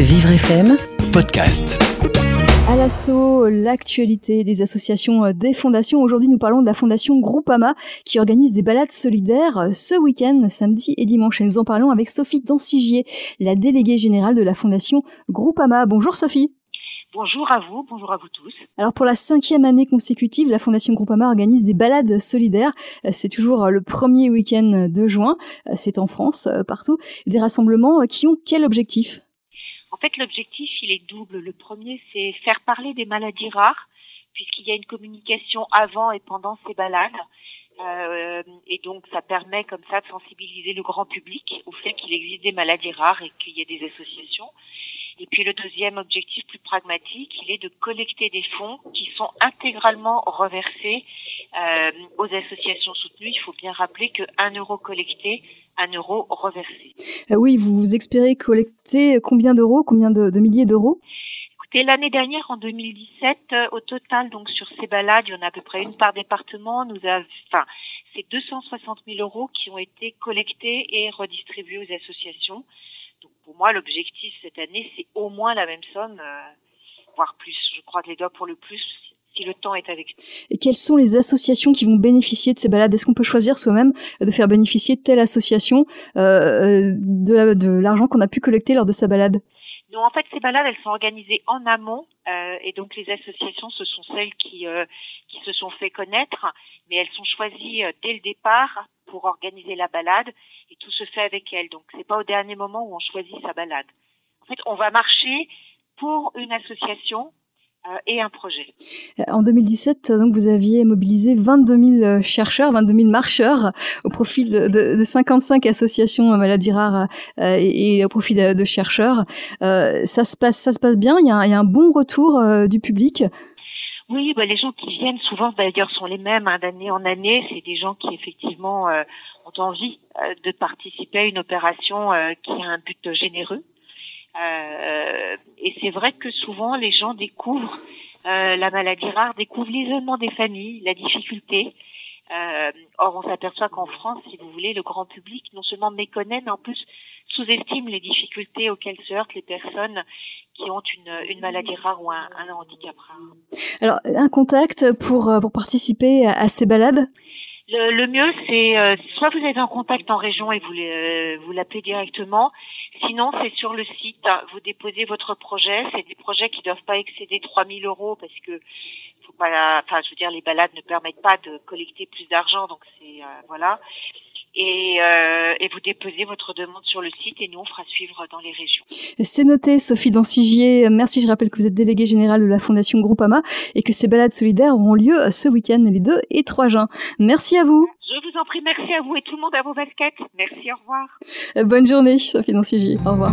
Vivre FM Podcast. À l'assaut, l'actualité des associations, euh, des fondations. Aujourd'hui, nous parlons de la fondation Groupama qui organise des balades solidaires euh, ce week-end, samedi et dimanche. Et nous en parlons avec Sophie Dancigier, la déléguée générale de la fondation Groupama. Bonjour Sophie. Bonjour à vous, bonjour à vous tous. Alors pour la cinquième année consécutive, la Fondation Groupama organise des balades solidaires. Euh, c'est toujours le premier week-end de juin. C'est en France, partout. Des rassemblements qui ont quel objectif? Fait, l'objectif, il est double. Le premier, c'est faire parler des maladies rares, puisqu'il y a une communication avant et pendant ces balades. Euh, et donc, ça permet comme ça de sensibiliser le grand public au fait qu'il existe des maladies rares et qu'il y a des associations. Et puis le deuxième objectif plus pragmatique, il est de collecter des fonds qui sont intégralement reversés euh, aux associations soutenues. Il faut bien rappeler que un euro collecté, un euro reversé. Euh, oui, vous espérez collecter combien d'euros, combien de, milliers d'euros? Écoutez, l'année dernière, en 2017, euh, au total, donc sur ces balades, il y en a à peu près une par département. Nous avons, enfin, c'est 260 000 euros qui ont été collectés et redistribués aux associations. Donc pour moi, l'objectif cette année, c'est au moins la même somme, euh, voire plus. Je crois que les doigts pour le plus, si le temps est avec nous. Et quelles sont les associations qui vont bénéficier de ces balades? Est-ce qu'on peut choisir soi-même de faire bénéficier telle association euh, euh de, l'argent qu'on a pu collecter lors de sa balade? Non, en fait, ces balades, elles sont organisées en amont, euh, et donc les associations, ce sont celles qui euh, qui se sont fait connaître, mais elles sont choisies euh, dès le départ pour organiser la balade, et tout se fait avec elles. Donc, c'est pas au dernier moment où on choisit sa balade. En fait, on va marcher pour une association euh, et un projet. Euh, en 2017, donc, vous aviez mobilisé 22 000 euh, chercheurs, 22 000 marcheurs au profit de, de, de 55 associations maladies rares et, au profit de, chercheurs. ça, se passe, ça se passe bien, il y a un, il y a un bon retour du public? Oui, bah, les gens qui viennent souvent d'ailleurs sont les mêmes hein, d'année en année. C'est des gens qui effectivement ont envie de participer à une opération qui a un but généreux. Euh, et c'est vrai que souvent les gens découvrent euh, la maladie rare, découvrent l'isolement des familles, la difficulté. Euh, or, on s'aperçoit qu'en France, si vous voulez, le grand public non seulement méconnaît, mais en plus sous-estime les difficultés auxquelles se heurtent les personnes qui ont une, une maladie rare ou un, un, handicap rare. Alors, un contact pour, pour participer à ces balades? Le, le mieux, c'est euh, soit vous êtes en contact en région et vous, euh, vous l'appelez directement, sinon c'est sur le site, vous déposez votre projet, c'est des projets qui doivent pas excéder 3000 euros parce que enfin je veux dire les balades ne permettent pas de collecter plus d'argent, donc c'est euh, voilà et, euh, et, vous déposez votre demande sur le site et nous on fera suivre dans les régions. C'est noté, Sophie Dancigier. Merci, je rappelle que vous êtes déléguée générale de la Fondation Groupama et que ces balades solidaires auront lieu ce week-end les 2 et 3 juin. Merci à vous. Je vous en prie, merci à vous et tout le monde à vos baskets. Merci, au revoir. Bonne journée, Sophie Dancigier. Au revoir.